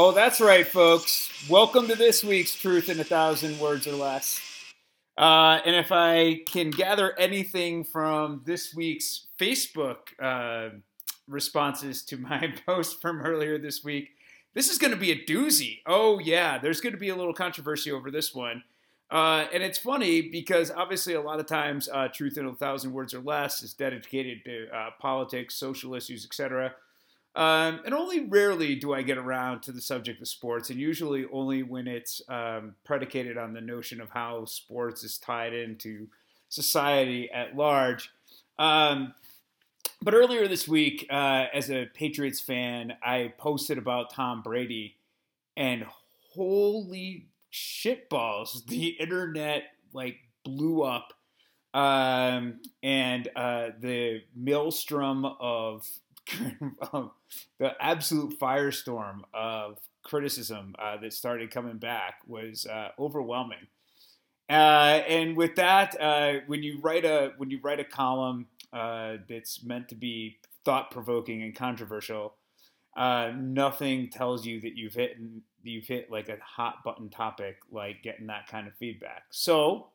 Oh, that's right, folks. Welcome to this week's Truth in a Thousand Words or Less. Uh, and if I can gather anything from this week's Facebook uh, responses to my post from earlier this week, this is going to be a doozy. Oh, yeah, there's going to be a little controversy over this one. Uh, and it's funny because obviously a lot of times uh, Truth in a Thousand Words or Less is dedicated to uh, politics, social issues, etc. Um, and only rarely do I get around to the subject of sports, and usually only when it's um, predicated on the notion of how sports is tied into society at large. Um, but earlier this week, uh, as a Patriots fan, I posted about Tom Brady, and holy shitballs, the internet like blew up. Um, and uh, the maelstrom of um, the absolute firestorm of criticism uh, that started coming back was uh, overwhelming. Uh, and with that, uh, when you write a when you write a column uh, that's meant to be thought provoking and controversial, uh, nothing tells you that you've hit you've hit like a hot button topic like getting that kind of feedback. So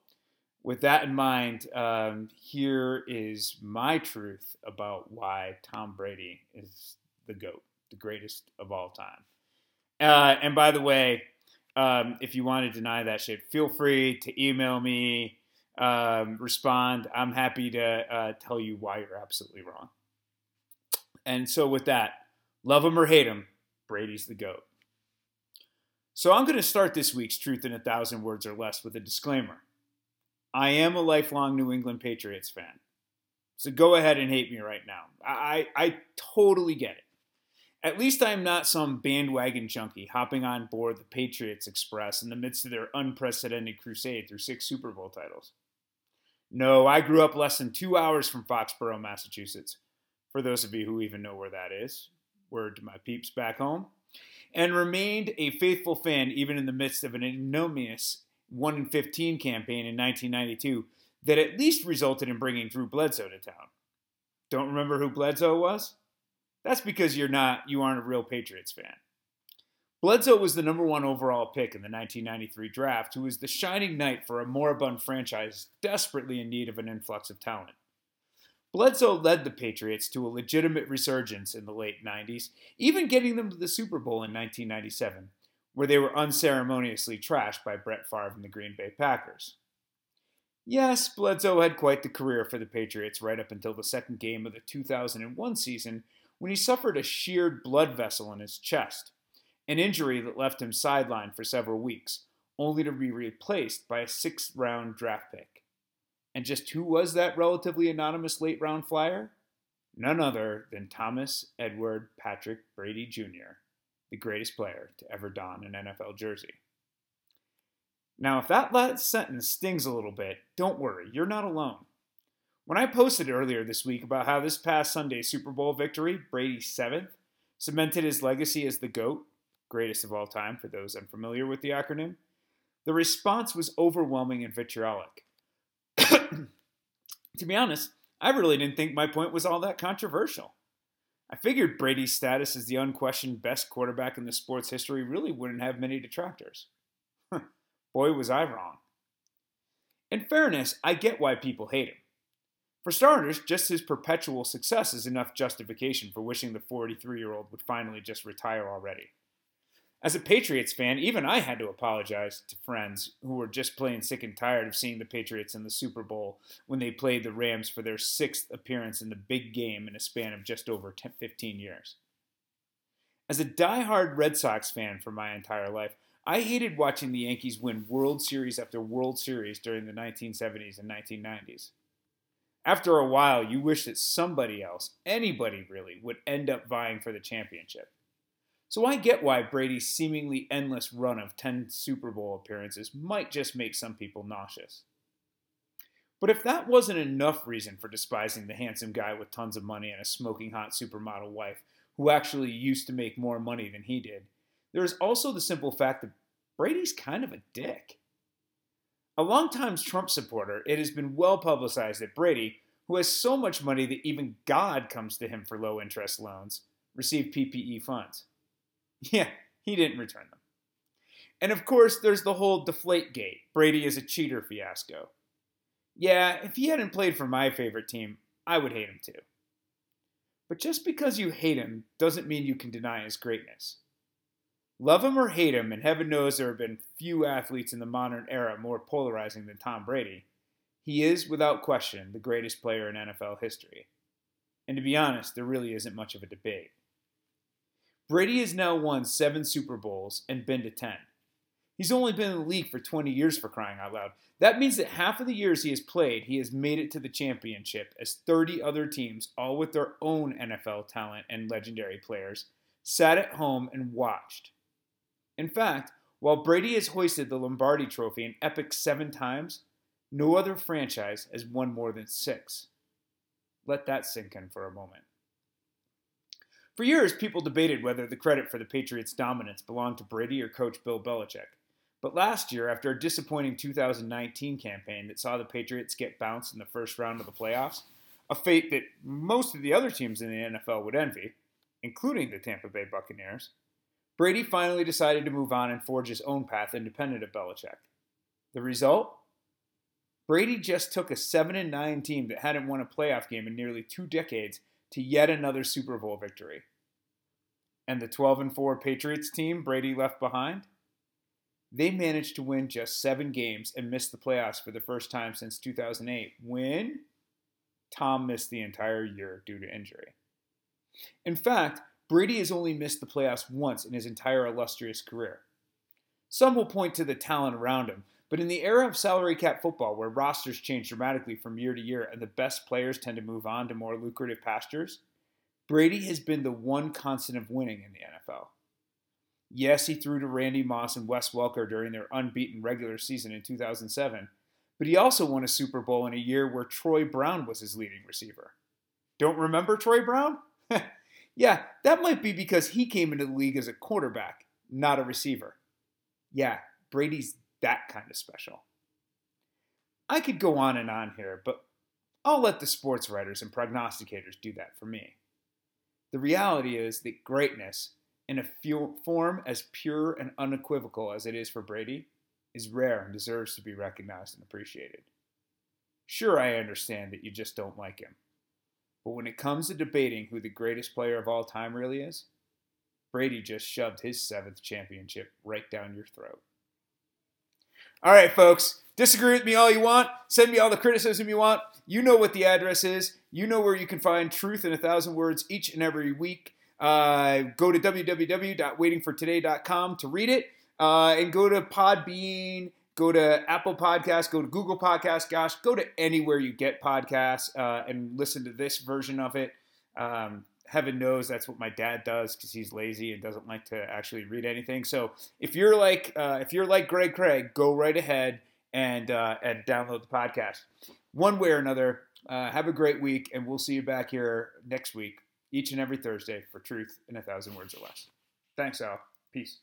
with that in mind, um, here is my truth about why Tom Brady is the GOAT, the greatest of all time. Uh, and by the way, um, if you want to deny that shit, feel free to email me, um, respond. I'm happy to uh, tell you why you're absolutely wrong. And so, with that, love him or hate him, Brady's the GOAT. So, I'm going to start this week's Truth in a Thousand Words or Less with a disclaimer. I am a lifelong New England Patriots fan. So go ahead and hate me right now. I, I totally get it. At least I'm not some bandwagon junkie hopping on board the Patriots Express in the midst of their unprecedented crusade through six Super Bowl titles. No, I grew up less than two hours from Foxborough, Massachusetts. For those of you who even know where that is, word to my peeps back home. And remained a faithful fan even in the midst of an ignominious 1 in 15 campaign in 1992 that at least resulted in bringing Drew Bledsoe to town. Don't remember who Bledsoe was? That's because you're not you aren't a real Patriots fan. Bledsoe was the number 1 overall pick in the 1993 draft, who was the shining knight for a moribund franchise desperately in need of an influx of talent. Bledsoe led the Patriots to a legitimate resurgence in the late 90s, even getting them to the Super Bowl in 1997, where they were unceremoniously trashed by Brett Favre and the Green Bay Packers. Yes, Bledsoe had quite the career for the Patriots right up until the second game of the 2001 season when he suffered a sheared blood vessel in his chest, an injury that left him sidelined for several weeks, only to be replaced by a sixth round draft pick. And just who was that relatively anonymous late round flyer? None other than Thomas Edward Patrick Brady Jr the greatest player to ever don an NFL jersey. Now, if that last sentence stings a little bit, don't worry, you're not alone. When I posted earlier this week about how this past Sunday's Super Bowl victory, Brady's seventh, cemented his legacy as the GOAT, greatest of all time for those unfamiliar with the acronym, the response was overwhelming and vitriolic. to be honest, I really didn't think my point was all that controversial. I figured Brady's status as the unquestioned best quarterback in the sport's history really wouldn't have many detractors. Boy, was I wrong. In fairness, I get why people hate him. For starters, just his perpetual success is enough justification for wishing the 43 year old would finally just retire already. As a Patriots fan, even I had to apologize to friends who were just plain sick and tired of seeing the Patriots in the Super Bowl when they played the Rams for their sixth appearance in the big game in a span of just over 10, 15 years. As a die-hard Red Sox fan for my entire life, I hated watching the Yankees win World Series after World Series during the 1970s and 1990s. After a while, you wish that somebody else, anybody really, would end up vying for the championship. So I get why Brady's seemingly endless run of 10 Super Bowl appearances might just make some people nauseous. But if that wasn't enough reason for despising the handsome guy with tons of money and a smoking hot supermodel wife who actually used to make more money than he did, there is also the simple fact that Brady's kind of a dick. A longtime Trump supporter, it has been well publicized that Brady, who has so much money that even God comes to him for low interest loans, received PPE funds. Yeah, he didn't return them. And of course, there's the whole deflate gate Brady is a cheater fiasco. Yeah, if he hadn't played for my favorite team, I would hate him too. But just because you hate him doesn't mean you can deny his greatness. Love him or hate him, and heaven knows there have been few athletes in the modern era more polarizing than Tom Brady, he is, without question, the greatest player in NFL history. And to be honest, there really isn't much of a debate. Brady has now won seven Super Bowls and been to 10. He's only been in the league for 20 years for crying out loud. That means that half of the years he has played, he has made it to the championship as 30 other teams, all with their own NFL talent and legendary players, sat at home and watched. In fact, while Brady has hoisted the Lombardi trophy an epic seven times, no other franchise has won more than six. Let that sink in for a moment. For years, people debated whether the credit for the Patriots' dominance belonged to Brady or coach Bill Belichick. But last year, after a disappointing 2019 campaign that saw the Patriots get bounced in the first round of the playoffs, a fate that most of the other teams in the NFL would envy, including the Tampa Bay Buccaneers, Brady finally decided to move on and forge his own path independent of Belichick. The result? Brady just took a 7 and 9 team that hadn't won a playoff game in nearly 2 decades to yet another Super Bowl victory. And the 12 and 4 Patriots team Brady left behind? They managed to win just seven games and missed the playoffs for the first time since 2008 when Tom missed the entire year due to injury. In fact, Brady has only missed the playoffs once in his entire illustrious career. Some will point to the talent around him, but in the era of salary cap football, where rosters change dramatically from year to year and the best players tend to move on to more lucrative pastures, Brady has been the one constant of winning in the NFL. Yes, he threw to Randy Moss and Wes Welker during their unbeaten regular season in 2007, but he also won a Super Bowl in a year where Troy Brown was his leading receiver. Don't remember Troy Brown? yeah, that might be because he came into the league as a quarterback, not a receiver. Yeah, Brady's that kind of special. I could go on and on here, but I'll let the sports writers and prognosticators do that for me. The reality is that greatness in a form as pure and unequivocal as it is for Brady, is rare and deserves to be recognized and appreciated. Sure, I understand that you just don't like him. But when it comes to debating who the greatest player of all time really is, Brady just shoved his seventh championship right down your throat. All right, folks, disagree with me all you want. Send me all the criticism you want. You know what the address is. You know where you can find truth in a thousand words each and every week. Uh, go to www.waitingfortoday.com to read it, uh, and go to Podbean, go to Apple Podcasts, go to Google Podcasts. Gosh, go to anywhere you get podcasts uh, and listen to this version of it. Um, heaven knows that's what my dad does because he's lazy and doesn't like to actually read anything. So if you're like uh, if you're like Greg Craig, go right ahead and uh, and download the podcast. One way or another, uh, have a great week, and we'll see you back here next week each and every Thursday for truth in a thousand words or less. Thanks, Al. Peace.